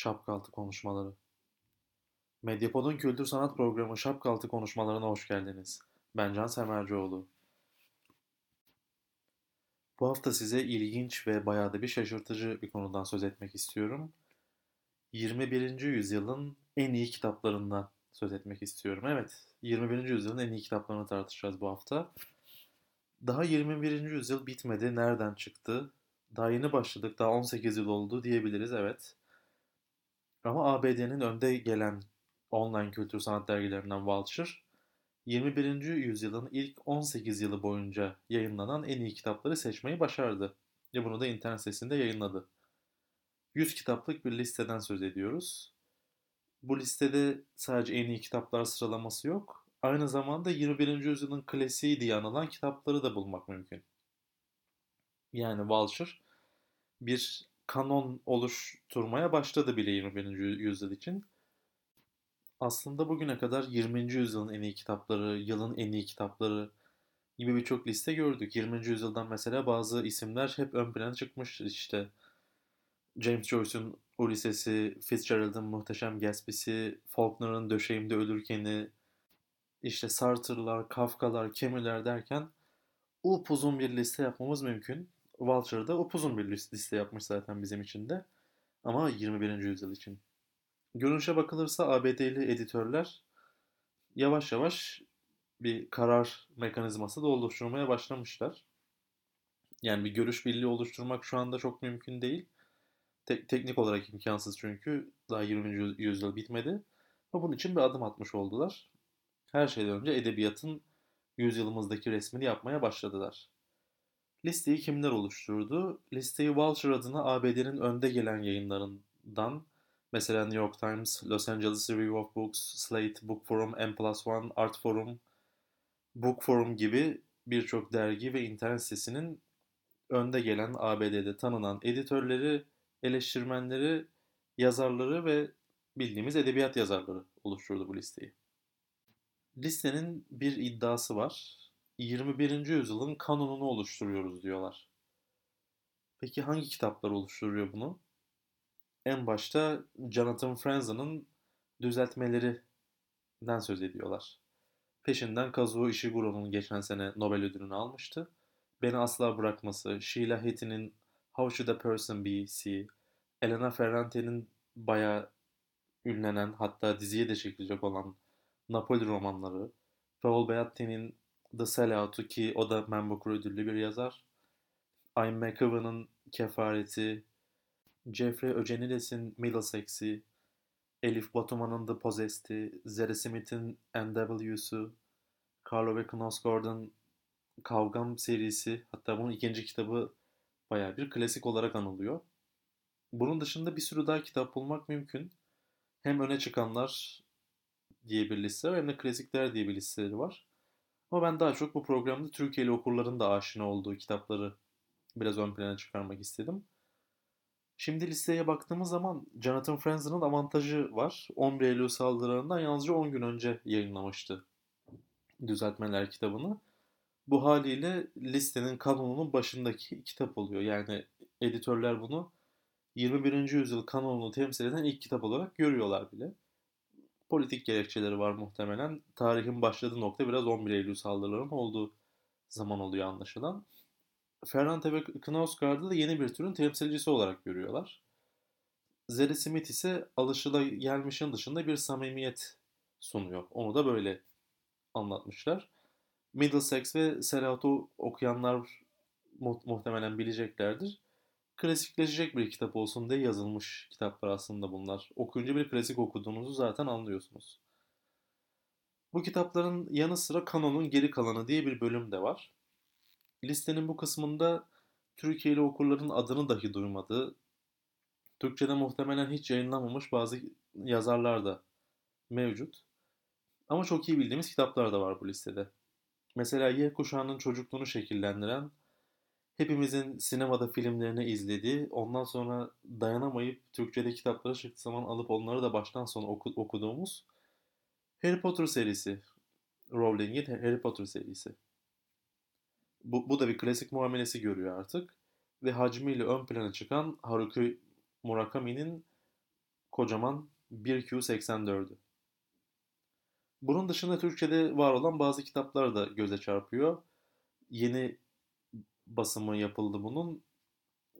Şapkaltı Konuşmaları. Medyapod'un kültür sanat programı Şapkaltı Konuşmalarına hoş geldiniz. Ben Can Semercioğlu. Bu hafta size ilginç ve bayağı da bir şaşırtıcı bir konudan söz etmek istiyorum. 21. yüzyılın en iyi kitaplarından söz etmek istiyorum. Evet, 21. yüzyılın en iyi kitaplarını tartışacağız bu hafta. Daha 21. yüzyıl bitmedi, nereden çıktı? Daha yeni başladık, daha 18 yıl oldu diyebiliriz, evet. Ama ABD'nin önde gelen online kültür sanat dergilerinden Vulture, 21. yüzyılın ilk 18 yılı boyunca yayınlanan en iyi kitapları seçmeyi başardı. Ve bunu da internet sitesinde yayınladı. 100 kitaplık bir listeden söz ediyoruz. Bu listede sadece en iyi kitaplar sıralaması yok. Aynı zamanda 21. yüzyılın klasiği diye anılan kitapları da bulmak mümkün. Yani Vulture bir kanon oluşturmaya başladı bile 21. yüzyıl için. Aslında bugüne kadar 20. yüzyılın en iyi kitapları, yılın en iyi kitapları gibi birçok liste gördük. 20. yüzyıldan mesela bazı isimler hep ön plana çıkmış. İşte James Joyce'un Ulysses'i, Fitzgerald'ın Muhteşem Gatsby'si, Faulkner'ın Döşeğimde Ölürken'i, işte Sartre'lar, Kafka'lar, Camus'ler derken upuzun bir liste yapmamız mümkün. Vulture'da upuzun bir liste yapmış zaten bizim için de. Ama 21. yüzyıl için. Görünüşe bakılırsa ABD'li editörler yavaş yavaş bir karar mekanizması da oluşturmaya başlamışlar. Yani bir görüş birliği oluşturmak şu anda çok mümkün değil. Te- teknik olarak imkansız çünkü daha 20. yüzyıl bitmedi. Ama bunun için bir adım atmış oldular. Her şeyden önce edebiyatın yüzyılımızdaki resmini yapmaya başladılar. Listeyi kimler oluşturdu? Listeyi Vulture adına ABD'nin önde gelen yayınlarından mesela New York Times, Los Angeles Review of Books, Slate, Book Forum, M Plus One, Art Forum, Book Forum gibi birçok dergi ve internet sitesinin önde gelen ABD'de tanınan editörleri, eleştirmenleri, yazarları ve bildiğimiz edebiyat yazarları oluşturdu bu listeyi. Listenin bir iddiası var. 21. yüzyılın kanonunu oluşturuyoruz diyorlar. Peki hangi kitaplar oluşturuyor bunu? En başta Jonathan Franzen'ın düzeltmelerinden söz ediyorlar. Peşinden Kazuo Ishiguro'nun geçen sene Nobel ödülünü almıştı. Beni Asla Bırakması, Sheila Heti'nin How Should a Person Be See, Elena Ferrante'nin bayağı ünlenen hatta diziye de çekilecek olan Napoli romanları, Paul Beatty'nin The Sellout'u ki o da Man Booker ödüllü bir yazar, Ian McEwan'ın Kefareti, Jeffrey Eugenides'in Middlesex'i, Elif Batuman'ın The Possessed'i, Zere Smith'in N.W.'su, Carlo ve Knausgaard'ın Kavgam serisi, hatta bunun ikinci kitabı bayağı bir klasik olarak anılıyor. Bunun dışında bir sürü daha kitap bulmak mümkün. Hem öne çıkanlar diye bir liste var hem de klasikler diye bir listeleri var. Ama ben daha çok bu programda Türkiye'li okurların da aşina olduğu kitapları biraz ön plana çıkarmak istedim. Şimdi listeye baktığımız zaman Jonathan Franzen'ın avantajı var. 11 Eylül saldırılarından yalnızca 10 gün önce yayınlamıştı Düzeltmeler kitabını. Bu haliyle listenin kanonunun başındaki kitap oluyor. Yani editörler bunu 21. yüzyıl kanonunu temsil eden ilk kitap olarak görüyorlar bile. Politik gerekçeleri var muhtemelen. Tarihin başladığı nokta biraz 11 Eylül saldırılarının olduğu zaman oluyor anlaşılan. Ferrante ve Knausgaard'ı da yeni bir türün temsilcisi olarak görüyorlar. Zeri Smith ise alışılagelmişin dışında bir samimiyet sunuyor. Onu da böyle anlatmışlar. Middlesex ve Selauto okuyanlar mu- muhtemelen bileceklerdir. Klasikleşecek bir kitap olsun diye yazılmış kitaplar aslında bunlar. Okuyunca bir klasik okuduğunuzu zaten anlıyorsunuz. Bu kitapların yanı sıra kanonun geri kalanı diye bir bölüm de var. Listenin bu kısmında Türkiye'li okurların adını dahi duymadığı, Türkçe'de muhtemelen hiç yayınlanmamış bazı yazarlar da mevcut. Ama çok iyi bildiğimiz kitaplar da var bu listede. Mesela Y kuşağının çocukluğunu şekillendiren, hepimizin sinemada filmlerini izlediği, ondan sonra dayanamayıp Türkçe'de kitaplara çıktığı zaman alıp onları da baştan sona oku- okuduğumuz Harry Potter serisi. Rowling'in Harry Potter serisi. Bu, bu da bir klasik muamelesi görüyor artık. Ve hacmiyle ön plana çıkan Haruki Murakami'nin kocaman 1Q84'ü. Bunun dışında Türkçe'de var olan bazı kitaplar da göze çarpıyor. Yeni basımı yapıldı bunun.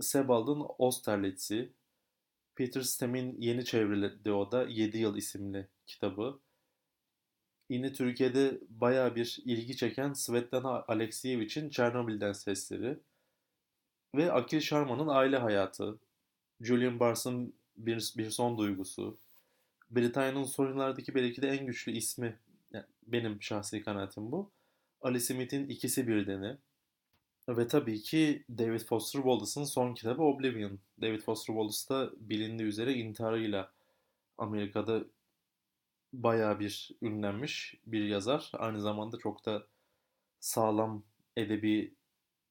Sebald'ın Austerlitz'i, Peter Stem'in yeni çevrildi o da 7 Yıl isimli kitabı. Yine Türkiye'de baya bir ilgi çeken Svetlana Alexiyevich'in Çernobil'den sesleri ve Akil Sharma'nın aile hayatı, Julian Barnes'ın bir, bir son duygusu, Britanya'nın son yıllardaki belki de en güçlü ismi, yani benim şahsi kanaatim bu. Ali Smith'in ikisi birdeni, ve tabii ki David Foster Wallace'ın son kitabı Oblivion. David Foster Wallace da bilindiği üzere intiharıyla Amerika'da baya bir ünlenmiş bir yazar. Aynı zamanda çok da sağlam edebi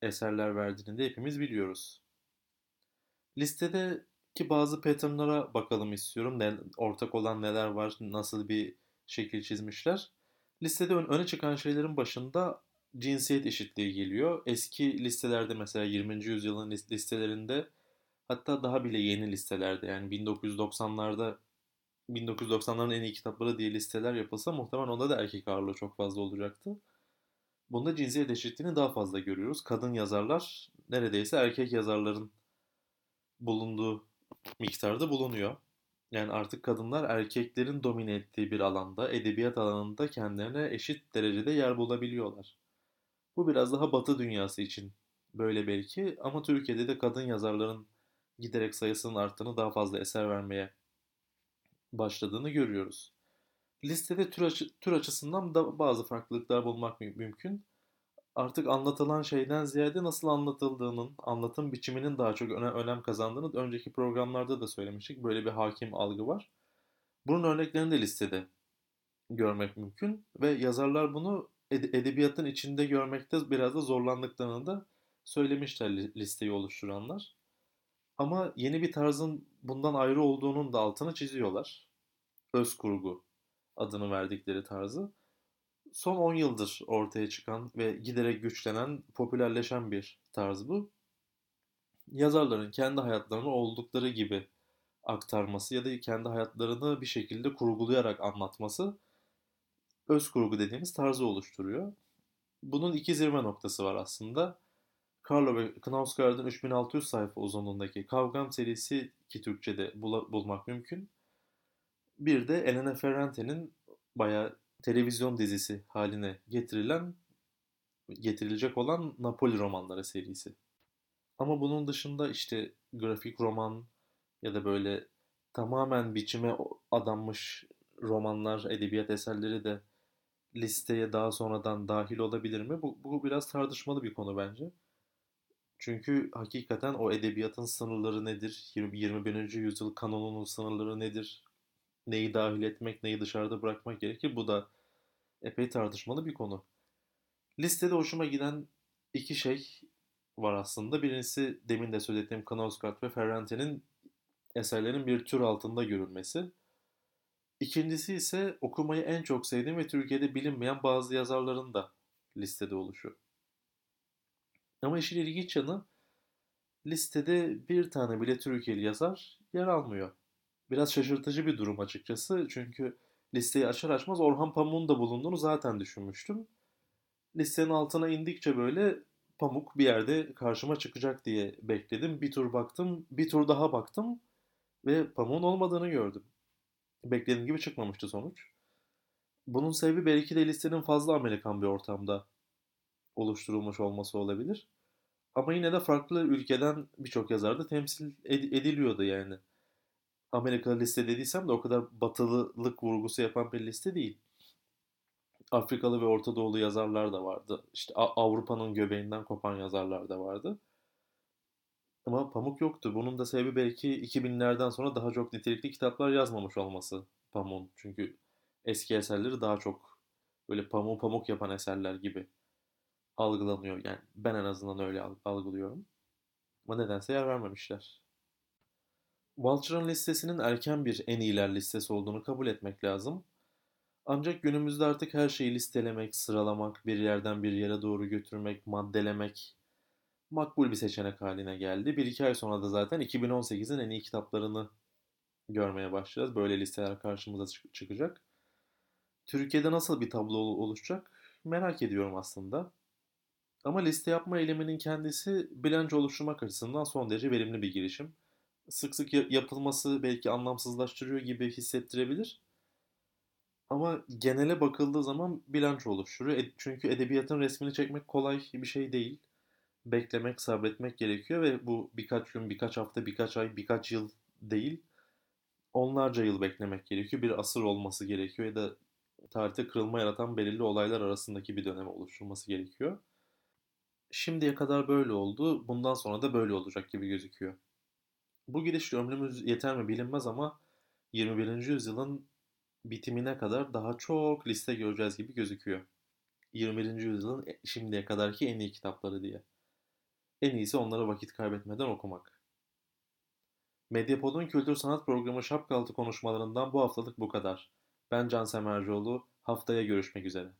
eserler verdiğini de hepimiz biliyoruz. Listedeki bazı patternlara bakalım istiyorum. Ne, ortak olan neler var, nasıl bir şekil çizmişler. Listede öne çıkan şeylerin başında cinsiyet eşitliği geliyor. Eski listelerde mesela 20. yüzyılın listelerinde hatta daha bile yeni listelerde yani 1990'larda 1990'ların en iyi kitapları diye listeler yapılsa muhtemelen onda da erkek ağırlığı çok fazla olacaktı. Bunda cinsiyet eşitliğini daha fazla görüyoruz. Kadın yazarlar neredeyse erkek yazarların bulunduğu miktarda bulunuyor. Yani artık kadınlar erkeklerin domine ettiği bir alanda, edebiyat alanında kendilerine eşit derecede yer bulabiliyorlar. Bu biraz daha batı dünyası için böyle belki ama Türkiye'de de kadın yazarların giderek sayısının arttığını daha fazla eser vermeye başladığını görüyoruz. Listede tür, açı, tür açısından da bazı farklılıklar bulmak mümkün. Artık anlatılan şeyden ziyade nasıl anlatıldığının, anlatım biçiminin daha çok öne, önem kazandığını önceki programlarda da söylemiştik. Böyle bir hakim algı var. Bunun örneklerini de listede görmek mümkün ve yazarlar bunu edebiyatın içinde görmekte biraz da zorlandıklarını da söylemişler listeyi oluşturanlar. Ama yeni bir tarzın bundan ayrı olduğunun da altını çiziyorlar. Öz kurgu adını verdikleri tarzı. Son 10 yıldır ortaya çıkan ve giderek güçlenen, popülerleşen bir tarz bu. Yazarların kendi hayatlarını oldukları gibi aktarması ya da kendi hayatlarını bir şekilde kurgulayarak anlatması öz kurgu dediğimiz tarzı oluşturuyor. Bunun iki zirve noktası var aslında. Carlo ve Knausgaard'ın 3600 sayfa uzunluğundaki Kavgam serisi ki Türkçe'de bul- bulmak mümkün. Bir de Elena Ferrante'nin bayağı televizyon dizisi haline getirilen getirilecek olan Napoli romanları serisi. Ama bunun dışında işte grafik roman ya da böyle tamamen biçime adanmış romanlar, edebiyat eserleri de listeye daha sonradan dahil olabilir mi? Bu, bu biraz tartışmalı bir konu bence. Çünkü hakikaten o edebiyatın sınırları nedir? 21. yüzyıl kanonunun sınırları nedir? Neyi dahil etmek, neyi dışarıda bırakmak gerekir? Bu da epey tartışmalı bir konu. Listede hoşuma giden iki şey var aslında. Birincisi demin de söylediğim Knausgaard ve Ferrante'nin eserlerin bir tür altında görülmesi. İkincisi ise okumayı en çok sevdiğim ve Türkiye'de bilinmeyen bazı yazarların da listede oluşu. Ama işin ilginç yanı listede bir tane bile Türkiye'li yazar yer almıyor. Biraz şaşırtıcı bir durum açıkçası. Çünkü listeyi açar açmaz Orhan Pamuk'un da bulunduğunu zaten düşünmüştüm. Listenin altına indikçe böyle Pamuk bir yerde karşıma çıkacak diye bekledim. Bir tur baktım, bir tur daha baktım ve Pamuk'un olmadığını gördüm beklediğim gibi çıkmamıştı sonuç. Bunun sebebi belki de listenin fazla Amerikan bir ortamda oluşturulmuş olması olabilir. Ama yine de farklı ülkeden birçok yazar da temsil ediliyordu yani. Amerika liste dediysem de o kadar batılılık vurgusu yapan bir liste değil. Afrikalı ve Orta Doğulu yazarlar da vardı. İşte Avrupa'nın göbeğinden kopan yazarlar da vardı. Ama Pamuk yoktu. Bunun da sebebi belki 2000'lerden sonra daha çok nitelikli kitaplar yazmamış olması Pamuk'un. Çünkü eski eserleri daha çok böyle pamuk pamuk yapan eserler gibi algılanıyor. Yani ben en azından öyle algılıyorum. Ama nedense yer vermemişler. Vulture'ın listesinin erken bir en iyiler listesi olduğunu kabul etmek lazım. Ancak günümüzde artık her şeyi listelemek, sıralamak, bir yerden bir yere doğru götürmek, maddelemek makbul bir seçenek haline geldi. Bir iki ay sonra da zaten 2018'in en iyi kitaplarını görmeye başlayacağız. Böyle listeler karşımıza çık- çıkacak. Türkiye'de nasıl bir tablo oluşacak merak ediyorum aslında. Ama liste yapma eyleminin kendisi bilanço oluşturmak açısından son derece verimli bir girişim. Sık sık yapılması belki anlamsızlaştırıyor gibi hissettirebilir. Ama genele bakıldığı zaman bilanço oluşturuyor. Çünkü edebiyatın resmini çekmek kolay bir şey değil. Beklemek, sabretmek gerekiyor ve bu birkaç gün, birkaç hafta, birkaç ay, birkaç yıl değil. Onlarca yıl beklemek gerekiyor. Bir asır olması gerekiyor ya da tarihte kırılma yaratan belirli olaylar arasındaki bir dönem oluşturması gerekiyor. Şimdiye kadar böyle oldu. Bundan sonra da böyle olacak gibi gözüküyor. Bu gidişle ömrümüz yeter mi bilinmez ama 21. yüzyılın bitimine kadar daha çok liste göreceğiz gibi gözüküyor. 21. yüzyılın şimdiye kadarki en iyi kitapları diye. En iyisi onlara vakit kaybetmeden okumak. Medyapod'un kültür sanat programı Şapkaltı konuşmalarından bu haftalık bu kadar. Ben Can Semercioğlu. Haftaya görüşmek üzere.